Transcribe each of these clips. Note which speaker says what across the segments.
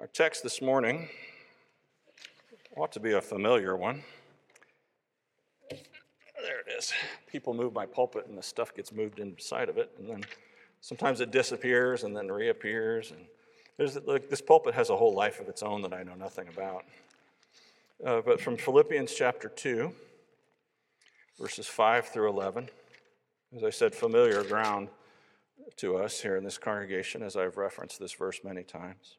Speaker 1: Our text this morning ought to be a familiar one. There it is. People move my pulpit and the stuff gets moved inside of it, and then sometimes it disappears and then reappears. And there's, this pulpit has a whole life of its own that I know nothing about. Uh, but from Philippians chapter 2, verses 5 through 11, as I said, familiar ground to us here in this congregation, as I've referenced this verse many times.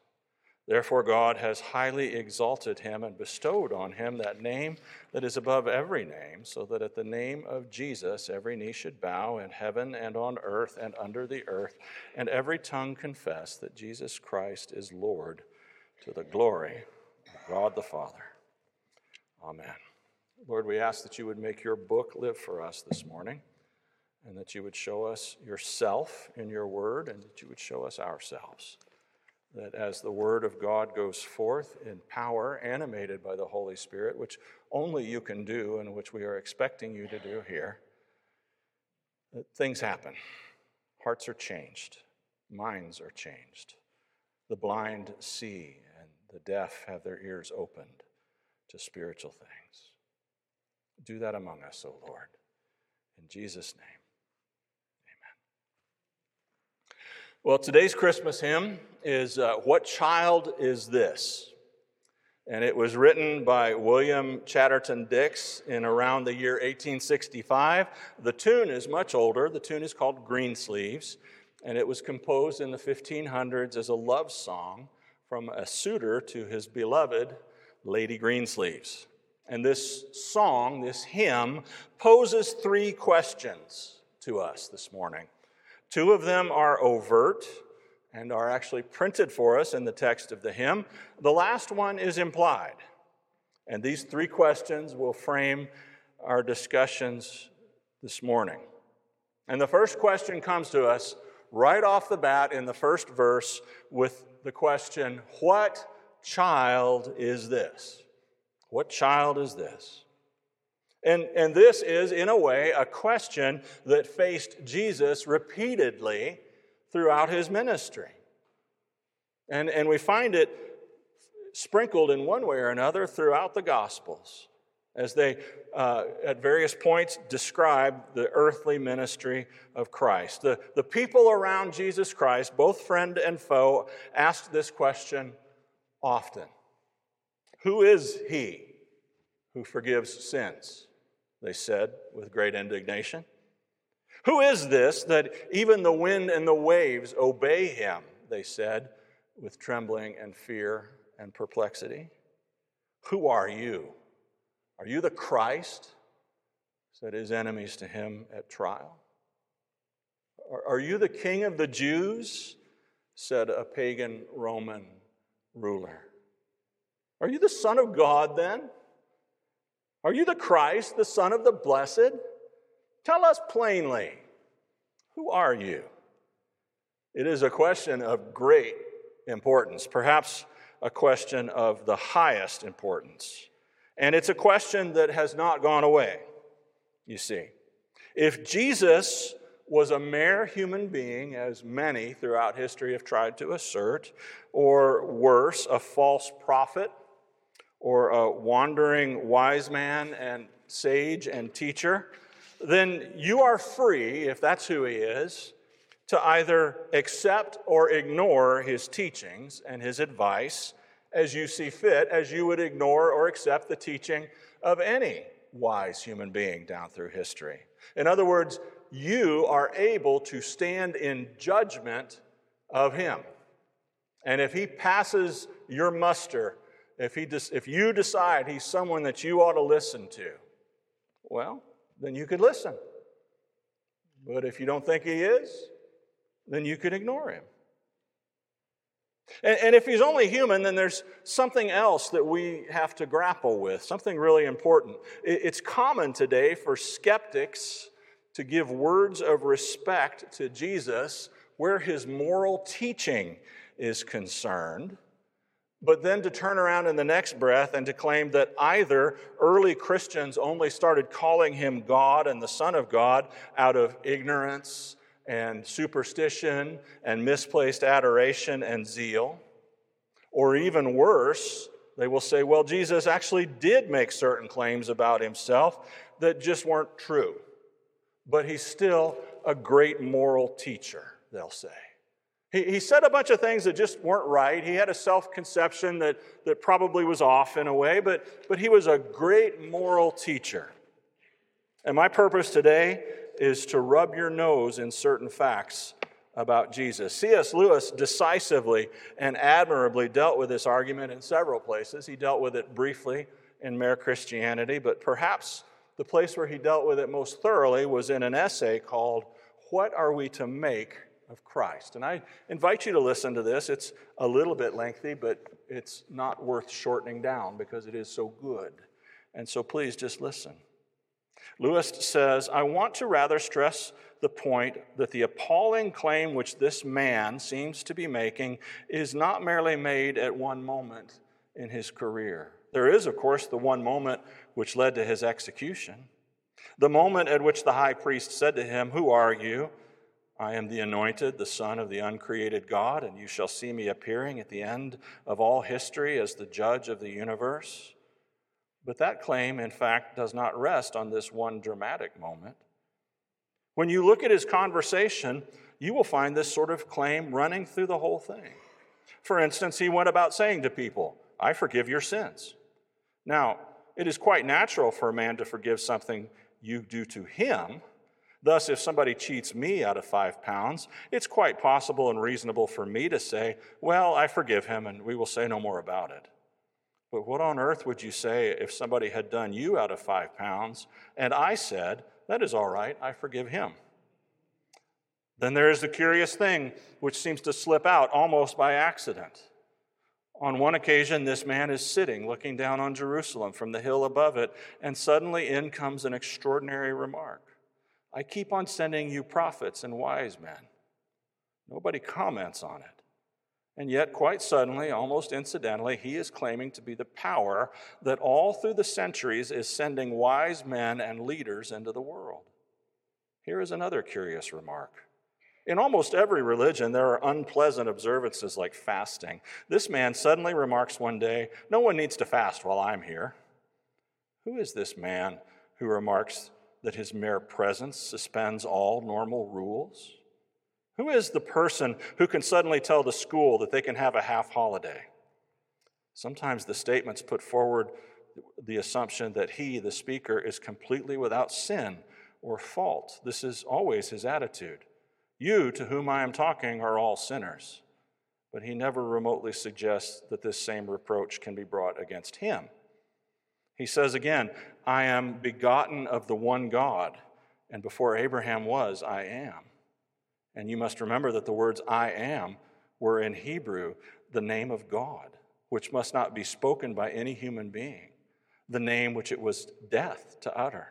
Speaker 1: Therefore, God has highly exalted him and bestowed on him that name that is above every name, so that at the name of Jesus every knee should bow in heaven and on earth and under the earth, and every tongue confess that Jesus Christ is Lord to the glory of God the Father. Amen. Lord, we ask that you would make your book live for us this morning, and that you would show us yourself in your word, and that you would show us ourselves that as the Word of God goes forth in power, animated by the Holy Spirit, which only you can do and which we are expecting you to do here, that things happen. Hearts are changed, minds are changed. The blind see, and the deaf have their ears opened to spiritual things. Do that among us, O Lord. In Jesus' name. Amen. Well, today's Christmas hymn is uh, What Child Is This? And it was written by William Chatterton Dix in around the year 1865. The tune is much older. The tune is called Greensleeves, and it was composed in the 1500s as a love song from a suitor to his beloved Lady Greensleeves. And this song, this hymn, poses three questions to us this morning. Two of them are overt and are actually printed for us in the text of the hymn. The last one is implied. And these three questions will frame our discussions this morning. And the first question comes to us right off the bat in the first verse with the question What child is this? What child is this? And, and this is, in a way, a question that faced Jesus repeatedly throughout his ministry. And, and we find it sprinkled in one way or another throughout the Gospels as they, uh, at various points, describe the earthly ministry of Christ. The, the people around Jesus Christ, both friend and foe, asked this question often Who is he who forgives sins? they said with great indignation. Who is this that even the wind and the waves obey him? They said with trembling and fear and perplexity. Who are you? Are you the Christ? said his enemies to him at trial. Are you the king of the Jews? said a pagan Roman ruler. Are you the Son of God then? Are you the Christ, the Son of the Blessed? Tell us plainly, who are you? It is a question of great importance, perhaps a question of the highest importance. And it's a question that has not gone away, you see. If Jesus was a mere human being, as many throughout history have tried to assert, or worse, a false prophet, or a wandering wise man and sage and teacher, then you are free, if that's who he is, to either accept or ignore his teachings and his advice as you see fit, as you would ignore or accept the teaching of any wise human being down through history. In other words, you are able to stand in judgment of him. And if he passes your muster if, he if you decide he's someone that you ought to listen to, well, then you could listen. But if you don't think he is, then you could ignore him. And, and if he's only human, then there's something else that we have to grapple with, something really important. It, it's common today for skeptics to give words of respect to Jesus where his moral teaching is concerned but then to turn around in the next breath and to claim that either early Christians only started calling him God and the Son of God out of ignorance and superstition and misplaced adoration and zeal, or even worse, they will say, well, Jesus actually did make certain claims about himself that just weren't true, but he's still a great moral teacher, they'll say. He, he said a bunch of things that just weren't right. He had a self conception that, that probably was off in a way, but, but he was a great moral teacher. And my purpose today is to rub your nose in certain facts about Jesus. C.S. Lewis decisively and admirably dealt with this argument in several places. He dealt with it briefly in Mere Christianity, but perhaps the place where he dealt with it most thoroughly was in an essay called What Are We to Make of Christ. And I invite you to listen to this. It's a little bit lengthy, but it's not worth shortening down because it is so good. And so please just listen. Lewis says, I want to rather stress the point that the appalling claim which this man seems to be making is not merely made at one moment in his career. There is, of course, the one moment which led to his execution. The moment at which the high priest said to him, Who are you? I am the anointed, the Son of the uncreated God, and you shall see me appearing at the end of all history as the judge of the universe. But that claim, in fact, does not rest on this one dramatic moment. When you look at his conversation, you will find this sort of claim running through the whole thing. For instance, he went about saying to people, I forgive your sins. Now, it is quite natural for a man to forgive something you do to him Thus, if somebody cheats me out of five pounds, it's quite possible and reasonable for me to say, Well, I forgive him and we will say no more about it. But what on earth would you say if somebody had done you out of five pounds and I said, That is all right, I forgive him? Then there is the curious thing which seems to slip out almost by accident. On one occasion, this man is sitting looking down on Jerusalem from the hill above it, and suddenly in comes an extraordinary remark. I keep on sending you prophets and wise men. Nobody comments on it. And yet, quite suddenly, almost incidentally, he is claiming to be the power that all through the centuries is sending wise men and leaders into the world. Here is another curious remark. In almost every religion, there are unpleasant observances like fasting. This man suddenly remarks one day, No one needs to fast while I'm here. Who is this man who remarks that his mere presence suspends all normal rules? Who is the person who can suddenly tell the school that they can have a half holiday? Sometimes the statements put forward the assumption that he, the speaker, is completely without sin or fault. This is always his attitude. You, to whom I am talking, are all sinners. But he never remotely suggests that this same reproach can be brought against him. He says again, I am begotten of the one God, and before Abraham was, I am. And you must remember that the words I am were in Hebrew the name of God, which must not be spoken by any human being, the name which it was death to utter.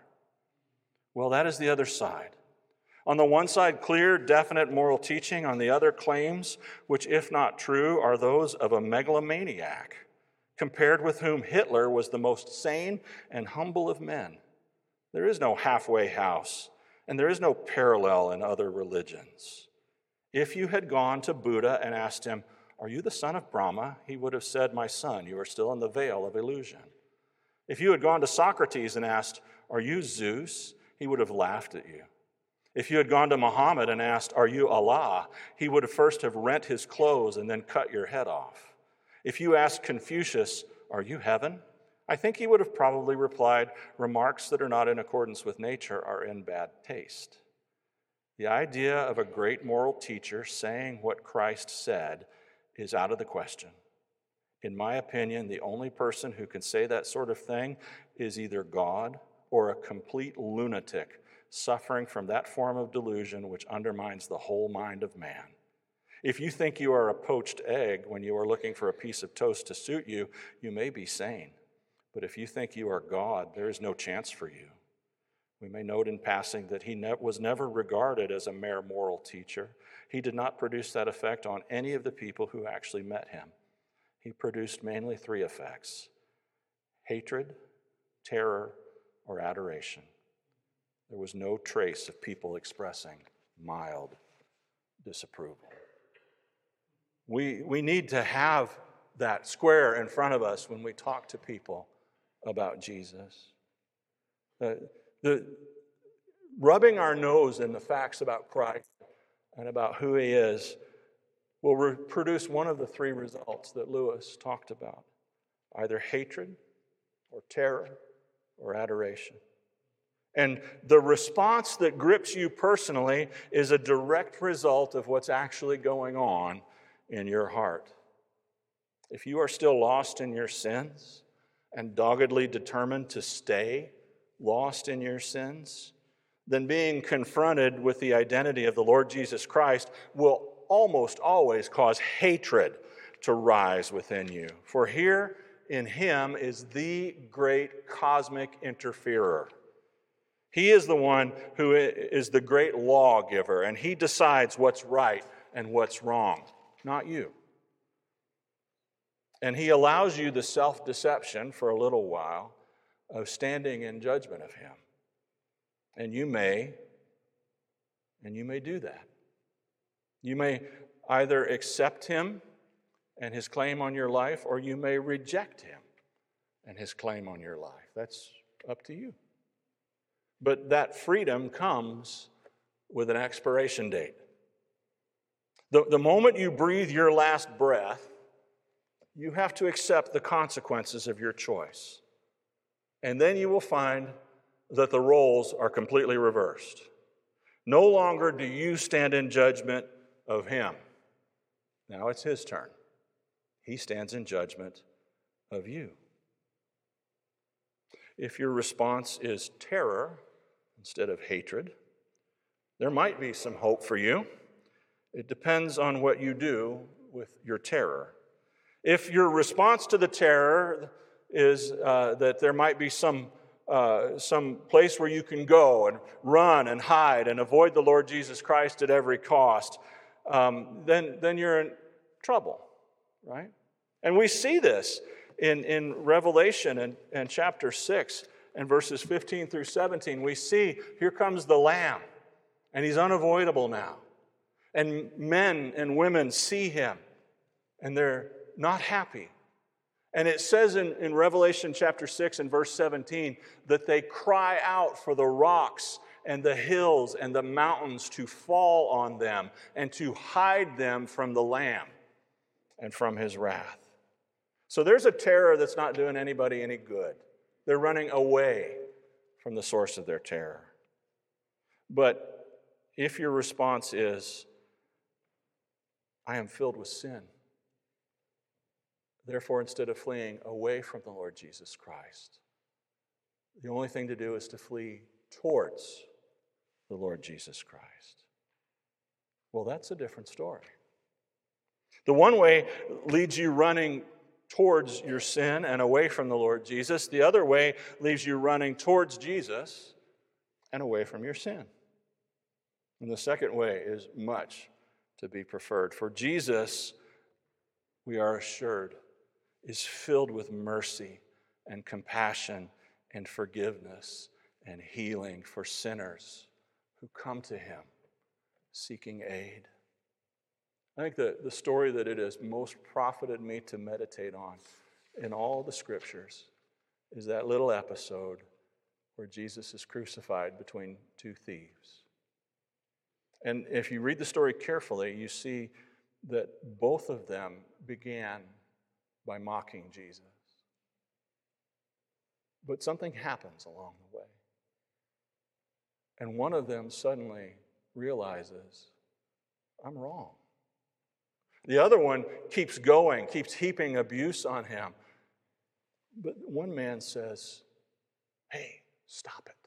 Speaker 1: Well, that is the other side. On the one side, clear, definite moral teaching. On the other, claims which, if not true, are those of a megalomaniac compared with whom Hitler was the most sane and humble of men. There is no halfway house, and there is no parallel in other religions. If you had gone to Buddha and asked him, Are you the son of Brahma? he would have said, My son, you are still in the veil of illusion. If you had gone to Socrates and asked, Are you Zeus? he would have laughed at you. If you had gone to Muhammad and asked, Are you Allah? he would first have rent his clothes and then cut your head off. If you ask Confucius, Are you heaven? I think he would have probably replied, Remarks that are not in accordance with nature are in bad taste. The idea of a great moral teacher saying what Christ said is out of the question. In my opinion, the only person who can say that sort of thing is either God or a complete lunatic suffering from that form of delusion which undermines the whole mind of man. If you think you are a poached egg when you are looking for a piece of toast to suit you, you may be sane. But if you think you are God, there is no chance for you. We may note in passing that he ne- was never regarded as a mere moral teacher. He did not produce that effect on any of the people who actually met him. He produced mainly three effects hatred, terror, or adoration. There was no trace of people expressing mild disapproval. We, we need to have that square in front of us when we talk to people about Jesus. Uh, the, rubbing our nose in the facts about Christ and about who he is will re- produce one of the three results that Lewis talked about either hatred or terror or adoration. And the response that grips you personally is a direct result of what's actually going on in your heart. If you are still lost in your sins and doggedly determined to stay lost in your sins, then being confronted with the identity of the Lord Jesus Christ will almost always cause hatred to rise within you. For here in Him is the great cosmic interferer. He is the one who is the great lawgiver, and He decides what's right and what's wrong, not you. And He allows you the self deception for a little while of standing in judgment of Him. And you may, and you may do that. You may either accept him and his claim on your life, or you may reject him and his claim on your life. That's up to you. But that freedom comes with an expiration date. The, the moment you breathe your last breath, you have to accept the consequences of your choice. And then you will find that the roles are completely reversed. No longer do you stand in judgment of him. Now it's his turn. He stands in judgment of you. If your response is terror instead of hatred, there might be some hope for you. It depends on what you do with your terror. If your response to the terror is uh, that there might be some uh, some place where you can go and run and hide and avoid the Lord Jesus Christ at every cost, um, then, then you're in trouble, right? And we see this in, in Revelation and, and chapter 6 and verses 15 through 17. We see here comes the Lamb, and he's unavoidable now. And men and women see him, and they're not happy and it says in, in Revelation chapter 6 and verse 17 that they cry out for the rocks and the hills and the mountains to fall on them and to hide them from the Lamb and from his wrath. So there's a terror that's not doing anybody any good. They're running away from the source of their terror. But if your response is, I am filled with sin, Therefore, instead of fleeing away from the Lord Jesus Christ, the only thing to do is to flee towards the Lord Jesus Christ. Well, that's a different story. The one way leads you running towards your sin and away from the Lord Jesus. The other way leaves you running towards Jesus and away from your sin. And the second way is much to be preferred. For Jesus, we are assured, is filled with mercy and compassion and forgiveness and healing for sinners who come to him seeking aid. I think the, the story that it has most profited me to meditate on in all the scriptures is that little episode where Jesus is crucified between two thieves. And if you read the story carefully, you see that both of them began by mocking Jesus. But something happens along the way. And one of them suddenly realizes, I'm wrong. The other one keeps going, keeps heaping abuse on him. But one man says, Hey, stop it.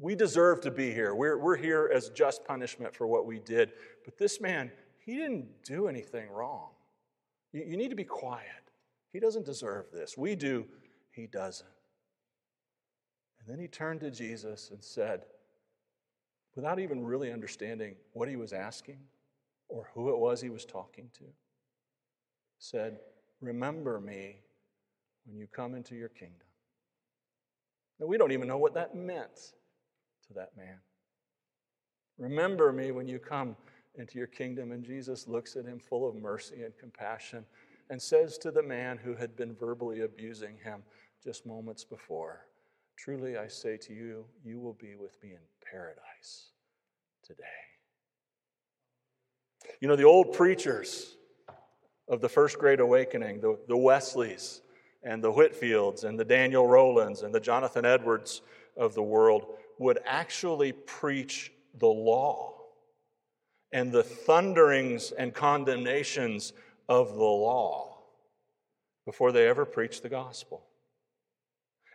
Speaker 1: We deserve to be here. We're, we're here as just punishment for what we did. But this man, he didn't do anything wrong. You, you need to be quiet. He doesn't deserve this. We do, he doesn't. And then he turned to Jesus and said, without even really understanding what he was asking or who it was he was talking to, said, Remember me when you come into your kingdom. Now, we don't even know what that meant to that man. Remember me when you come into your kingdom. And Jesus looks at him full of mercy and compassion and says to the man who had been verbally abusing him just moments before, Truly I say to you, you will be with me in paradise today. You know, the old preachers of the First Great Awakening, the, the Wesleys and the Whitefields and the Daniel Rowlands and the Jonathan Edwards of the world, would actually preach the law and the thunderings and condemnations of the law before they ever preached the gospel.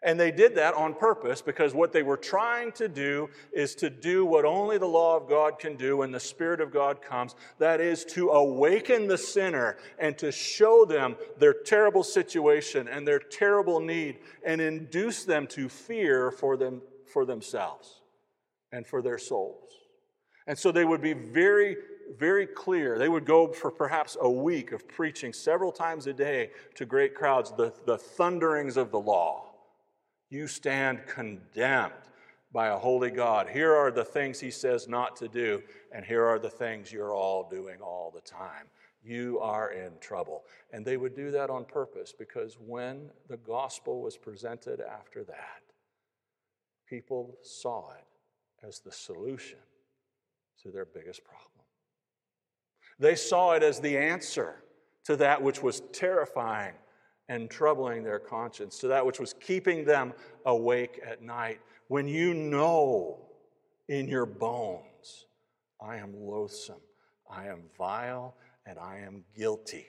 Speaker 1: And they did that on purpose because what they were trying to do is to do what only the law of God can do when the Spirit of God comes that is, to awaken the sinner and to show them their terrible situation and their terrible need and induce them to fear for, them, for themselves and for their souls. And so they would be very, very clear. They would go for perhaps a week of preaching several times a day to great crowds the, the thunderings of the law. You stand condemned by a holy God. Here are the things he says not to do, and here are the things you're all doing all the time. You are in trouble. And they would do that on purpose because when the gospel was presented after that, people saw it as the solution to their biggest problem. They saw it as the answer to that which was terrifying and troubling their conscience, to that which was keeping them awake at night. When you know in your bones, I am loathsome, I am vile, and I am guilty,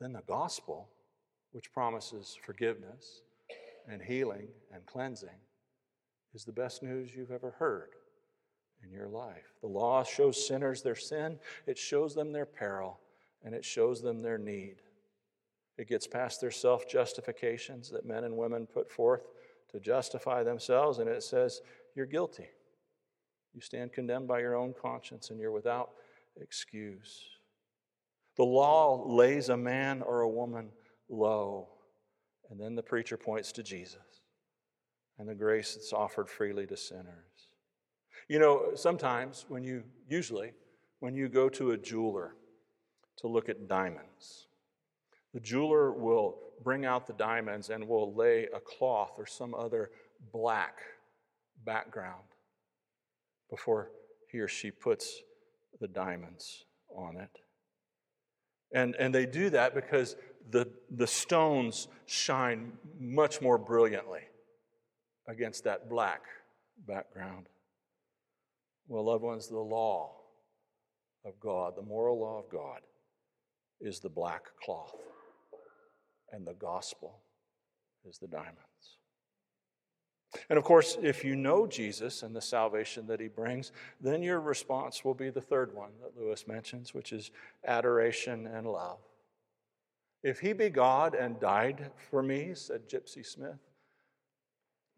Speaker 1: then the gospel, which promises forgiveness and healing and cleansing, is the best news you've ever heard in your life. The law shows sinners their sin, it shows them their peril, and it shows them their need. It gets past their self justifications that men and women put forth to justify themselves, and it says, You're guilty. You stand condemned by your own conscience, and you're without excuse. The law lays a man or a woman low, and then the preacher points to Jesus and the grace that's offered freely to sinners. You know, sometimes when you, usually, when you go to a jeweler to look at diamonds, the jeweler will bring out the diamonds and will lay a cloth or some other black background before he or she puts the diamonds on it. And, and they do that because the, the stones shine much more brilliantly against that black background. Well, loved ones, the law of God, the moral law of God, is the black cloth, and the gospel is the diamonds. And of course, if you know Jesus and the salvation that he brings, then your response will be the third one that Lewis mentions, which is adoration and love. If he be God and died for me, said Gypsy Smith,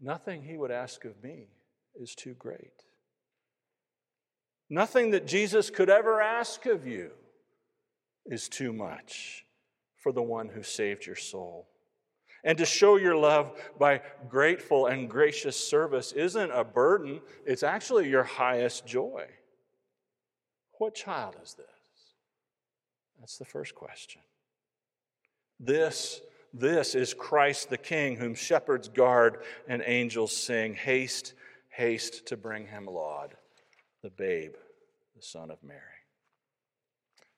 Speaker 1: nothing he would ask of me is too great. Nothing that Jesus could ever ask of you is too much for the one who saved your soul. And to show your love by grateful and gracious service isn't a burden, it's actually your highest joy. What child is this? That's the first question. This, this is Christ the King, whom shepherds guard and angels sing, Haste, haste to bring him laud the babe, the Son of Mary.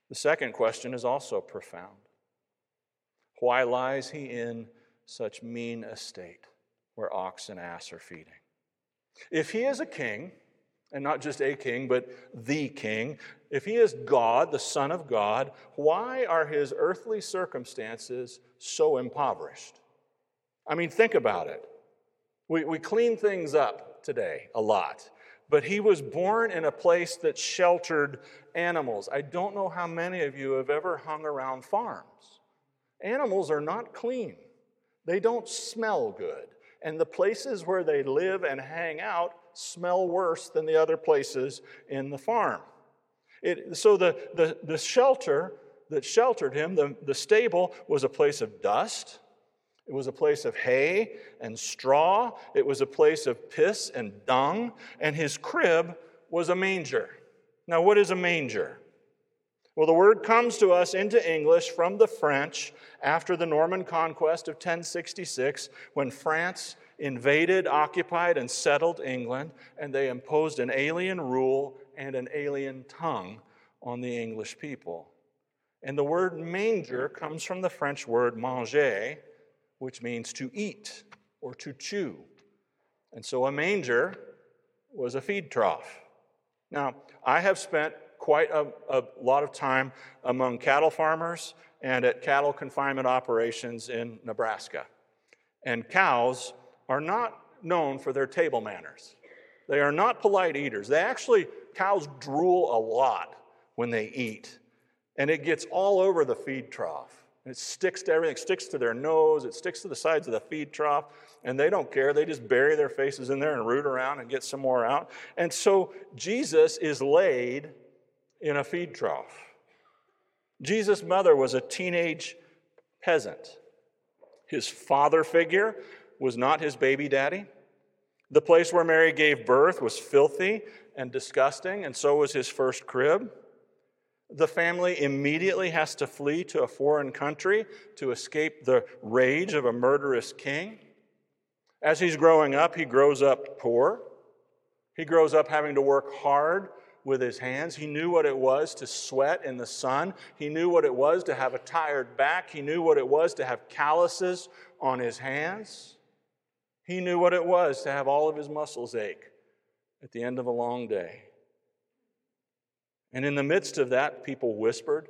Speaker 1: The second question is also profound. Why lies he in such mean estate where ox and ass are feeding? If he is a king, and not just a king, but the king, if he is God, the Son of God, why are his earthly circumstances so impoverished? I mean, think about it. We, we clean things up today a lot. but he was born in a place that sheltered animals. I don't know how many of you have ever hung around farms. Animals are not clean, they don't smell good. And the places where they live and hang out smell worse than the other places in the farm. It, so the, the, the shelter that sheltered him, the, the stable, was a place of dust. It was a place of hay and straw. It was a place of piss and dung. And his crib was a manger. Now, what is a manger? Well, the word comes to us into English from the French after the Norman conquest of 1066 when France invaded, occupied, and settled England, and they imposed an alien rule and an alien tongue on the English people. And the word manger comes from the French word manger, which means to eat or to chew. And so a manger was a feed trough. Now, I have spent quite a, a, lot of time among cattle farmers and at cattle confinement operations in Nebraska. And cows are not known for their table manners. They are not polite eaters. They actually, cows drool a lot when they eat, and it gets all over the feed trough. It sticks to everything, it sticks to their nose, it sticks to the sides of the feed trough, and they don't care. They just bury their faces in there and root around and get some more out. And so Jesus is laid in a feed trough. Jesus' mother was a teenage peasant. His father figure was not his baby daddy. The place where Mary gave birth was filthy and disgusting, and so was his first crib. The family immediately has to flee to a foreign country to escape the rage of a murderous king. As he's growing up, he grows up poor. He grows up having to work hard with his hands. He knew what it was to sweat in the sun. He knew what it was to have a tired back. He knew what it was to have calluses on his hands. He knew what it was to have all of his muscles ache at the end of a long day. And in the midst of that, people whispered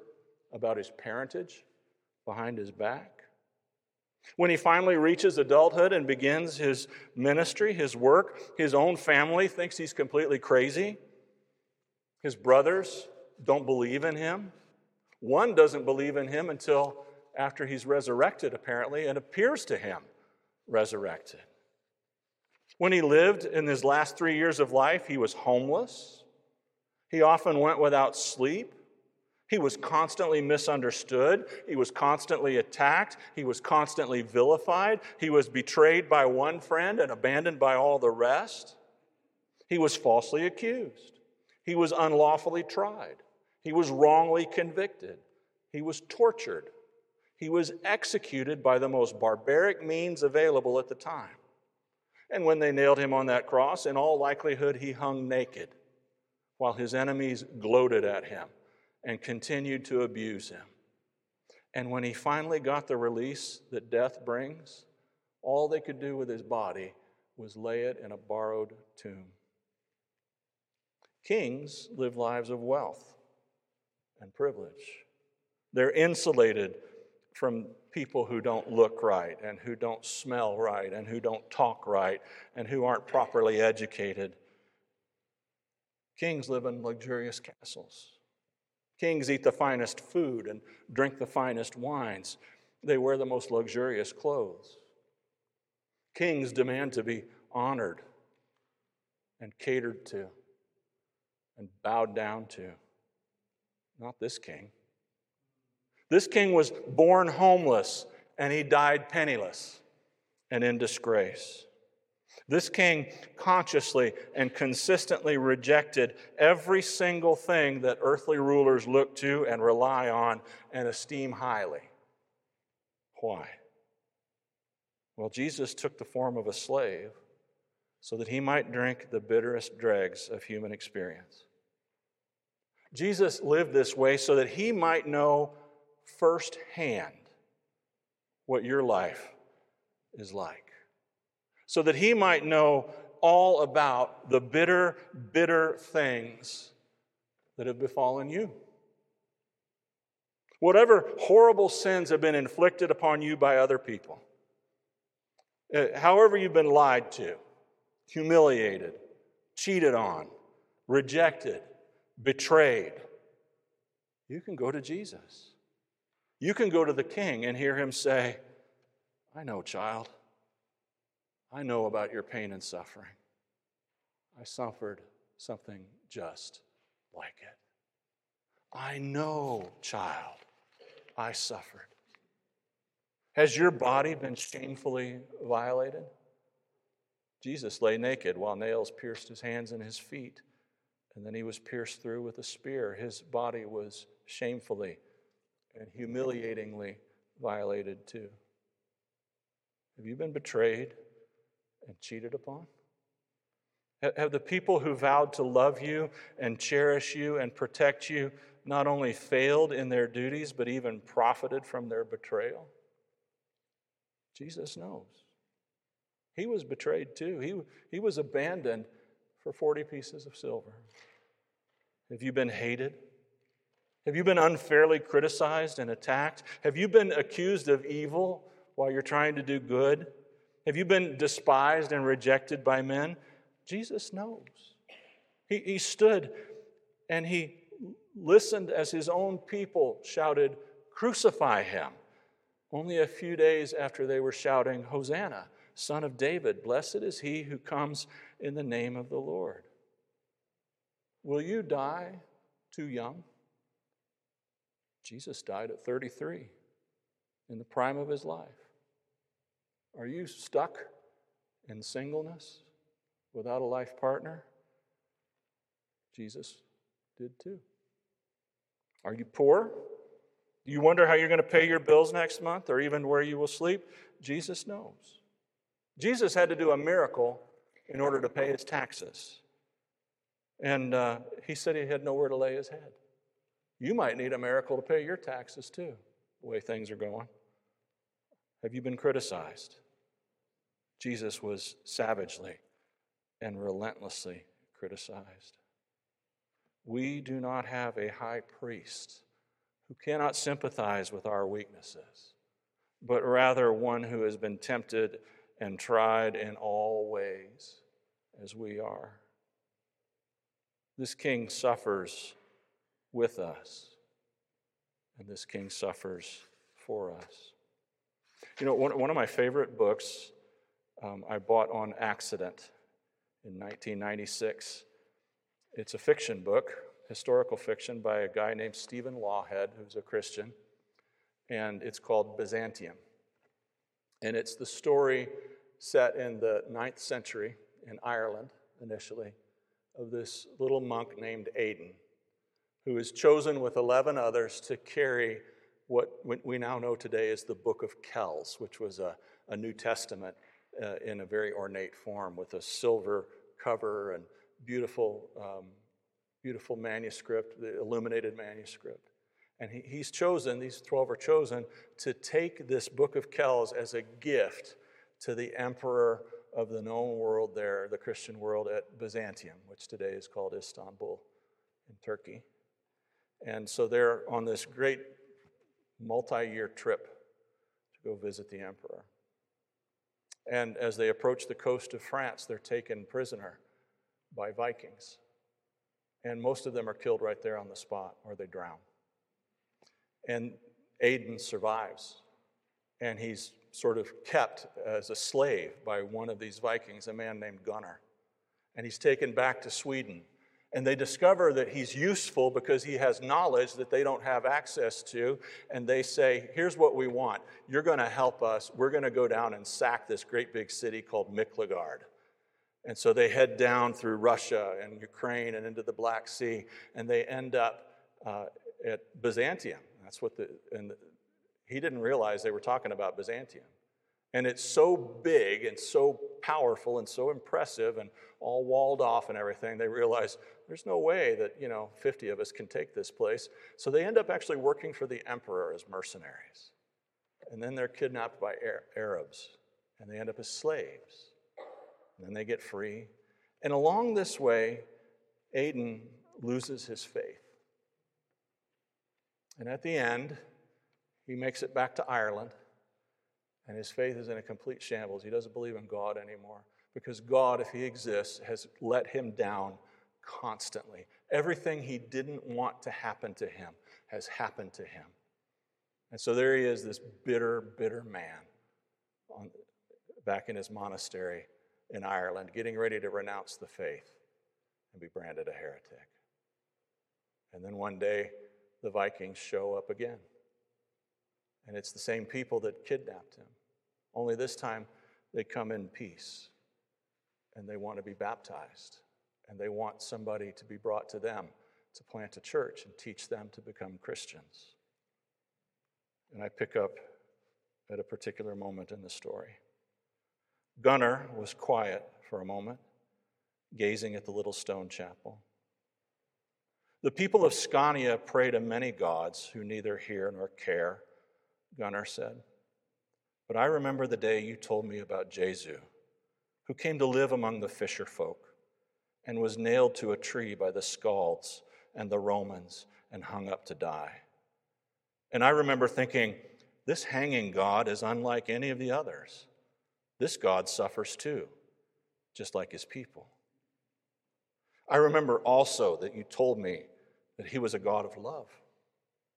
Speaker 1: about his parentage behind his back. When he finally reaches adulthood and begins his ministry, his work, his own family thinks he's completely crazy. His brothers don't believe in him. One doesn't believe in him until after he's resurrected, apparently, and appears to him resurrected. When he lived in his last three years of life, he was homeless. He often went without sleep. He was constantly misunderstood. He was constantly attacked. He was constantly vilified. He was betrayed by one friend and abandoned by all the rest. He was falsely accused. He was unlawfully tried. He was wrongly convicted. He was tortured. He was executed by the most barbaric means available at the time. And when they nailed him on that cross, in all likelihood, he hung naked while his enemies gloated at him and continued to abuse him. And when he finally got the release that death brings, all they could do with his body was lay it in a borrowed tomb. Kings live lives of wealth and privilege. They're insulated from people who don't look right and who don't smell right and who don't talk right and who aren't properly educated. Kings live in luxurious castles. Kings eat the finest food and drink the finest wines. They wear the most luxurious clothes. Kings demand to be honored and catered to and bowed down to. Not this king. This king was born homeless and he died penniless and in disgrace. This king consciously and consistently rejected every single thing that earthly rulers look to and rely on and esteem highly. Why? Well, Jesus took the form of a slave so that he might drink the bitterest dregs of human experience. Jesus lived this way so that he might know firsthand what your life is like, so that he might know all about the bitter, bitter things that have befallen you. Whatever horrible sins have been inflicted upon you by other people, uh, however, you've been lied to, humiliated, cheated on, rejected, betrayed, you can go to Jesus. You can go to the king and hear him say, I know, child. I know about your pain and suffering. I suffered something just like it. I know, child, I suffered. Has your body been shamefully violated? Jesus lay naked while nails pierced his hands and his feet, and then he was pierced through with a spear. His body was shamefully and humiliatingly violated too. Have you been betrayed and cheated upon? Have the people who vowed to love you and cherish you and protect you not only failed in their duties, but even profited from their betrayal? Jesus knows. He was betrayed too. He, he was abandoned for 40 pieces of silver. Have you been hated? Have you been unfairly criticized and attacked? Have you been accused of evil while you're trying to do good? Have you been despised and rejected by men? Jesus knows. He, he stood and he listened as his own people shouted, Crucify him. Only a few days after they were shouting, Hosanna, Son of David, blessed is he who comes in the name of the Lord. Will you die too young? Jesus died at 33 in the prime of his life. Are you stuck in singleness without a life partner? Jesus did too. Are you poor? Do you wonder how you're going to pay your bills next month or even where you will sleep? Jesus knows. Jesus had to do a miracle in order to pay his taxes. And uh, he said he had nowhere to lay his head. You might need a miracle to pay your taxes too, the way things are going. Have you been criticized? Jesus was savagely and relentlessly criticized. We do not have a high priest who cannot sympathize with our weaknesses, but rather one who has been tempted and tried in all ways as we are. This king suffers with us, and this king suffers for us. You know, one, one of my favorite books um, I bought on accident in 1996. It's a fiction book, historical fiction, by a guy named Stephen Lawhead, who's a Christian, and it's called Byzantium. And it's the story set in the ninth century in Ireland initially of this little monk named Aidan, who is chosen with 11 others to carry what we now know today as the Book of Kells, which was a, a New Testament uh, in a very ornate form with a silver cover and beautiful, um, beautiful manuscript, the illuminated manuscript. And he, he's chosen, these 12 are chosen, to take this Book of Kells as a gift to the emperor of the known world there, the Christian world at Byzantium, which today is called Istanbul in Turkey. And so they're on this great multi year trip to go visit the emperor. And as they approach the coast of France, they're taken prisoner by Vikings. And most of them are killed right there on the spot or they drown. And Aidan survives. And he's sort of kept as a slave by one of these Vikings, a man named Gunnar. And he's taken back to Sweden. And they discover that he's useful because he has knowledge that they don't have access to. And they say, Here's what we want. You're going to help us. We're going to go down and sack this great big city called Miklagard. And so they head down through Russia and Ukraine and into the Black Sea. And they end up uh, at Byzantium. That's what the, and he didn't realize they were talking about Byzantium. And it's so big and so powerful and so impressive and all walled off and everything, they realize there's no way that, you know, 50 of us can take this place. So they end up actually working for the emperor as mercenaries. And then they're kidnapped by Arabs and they end up as slaves. And then they get free. And along this way, Aidan loses his faith. And at the end, he makes it back to Ireland, and his faith is in a complete shambles. He doesn't believe in God anymore because God, if He exists, has let him down constantly. Everything he didn't want to happen to him has happened to him. And so there he is, this bitter, bitter man on, back in his monastery in Ireland, getting ready to renounce the faith and be branded a heretic. And then one day, the Vikings show up again. And it's the same people that kidnapped him. Only this time, they come in peace and they want to be baptized. And they want somebody to be brought to them to plant a church and teach them to become Christians. And I pick up at a particular moment in the story. Gunnar was quiet for a moment, gazing at the little stone chapel. The people of Scania pray to many gods who neither hear nor care, Gunnar said. But I remember the day you told me about Jesu, who came to live among the fisher folk and was nailed to a tree by the Scalds and the Romans and hung up to die. And I remember thinking, this hanging God is unlike any of the others. This God suffers too, just like his people. I remember also that you told me that he was a God of love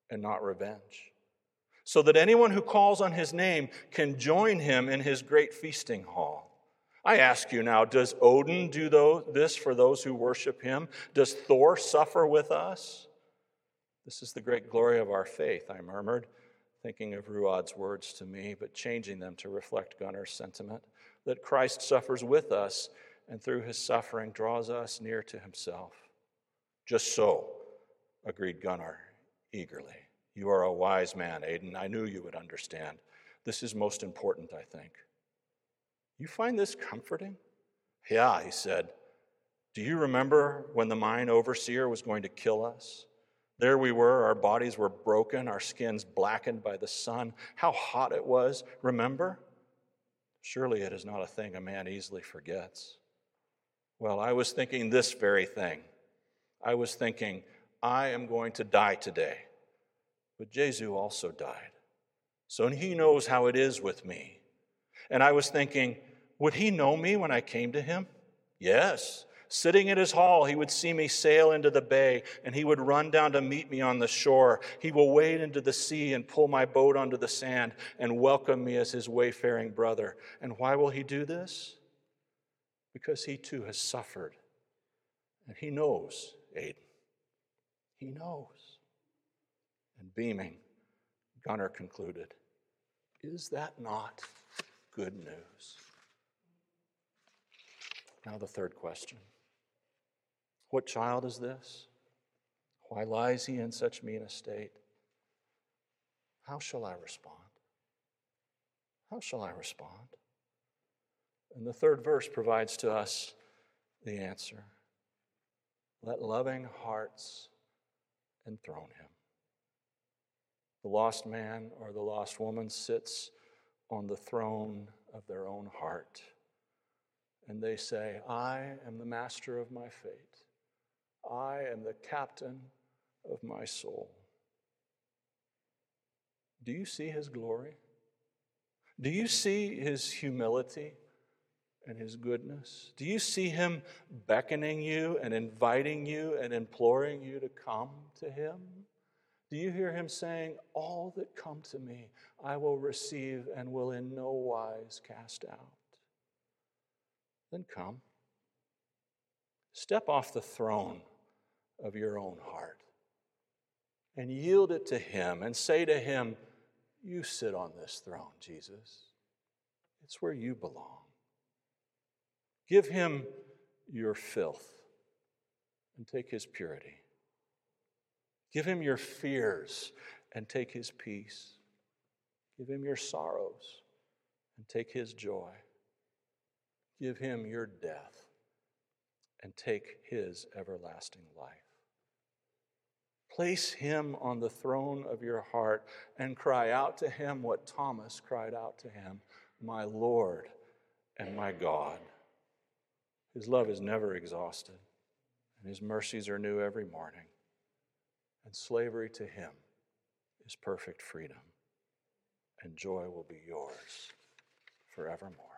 Speaker 1: and not revenge, so that anyone who calls on his name can join him in his great feasting hall. I ask you now, does Odin do this for those who worship him? Does Thor suffer with us? This is the great glory of our faith, I murmured, thinking of Ruadh's words to me, but changing them to reflect Gunnar's sentiment that Christ suffers with us and through his suffering draws us near to himself. Just so, agreed Gunnar eagerly. You are a wise man, Aidan. I knew you would understand. This is most important, I think. You find this comforting? Yeah, he said. Do you remember when the mine overseer was going to kill us? There we were, our bodies were broken, our skins blackened by the sun. How hot it was, remember? Surely it is not a thing a man easily forgets. Well, I was thinking this very thing. I was thinking, I am going to die today. But Jesu also died. So he knows how it is with me. And I was thinking, would he know me when I came to him? Yes. Sitting in his hall, he would see me sail into the bay, and he would run down to meet me on the shore. He will wade into the sea and pull my boat onto the sand and welcome me as his wayfaring brother. And why will he do this? Because he too has suffered. And he knows, Aidan. He knows. And beaming, Gunnar concluded, Is that not good news? Now, the third question what child is this? Why lies he in such mean estate? How shall I respond? How shall I respond? And the third verse provides to us the answer. Let loving hearts enthrone him. The lost man or the lost woman sits on the throne of their own heart. And they say, I am the master of my fate. I am the captain of my soul. Do you see his glory? Do you see his humility and his goodness? Do you see him beckoning you and inviting you and imploring you to come to him? Do you hear him saying, All that come to me, I will receive and will in no wise cast out? Then come. Step off the throne of your own heart and yield it to Him and say to Him, You sit on this throne, Jesus. It's where you belong. Give Him your filth and take His purity. Give Him your fears and take His peace. Give Him your sorrows and take His joy. Give Him your death and take His everlasting life. Place him on the throne of your heart and cry out to him what Thomas cried out to him My Lord and my God. His love is never exhausted, and his mercies are new every morning. And slavery to him is perfect freedom, and joy will be yours forevermore.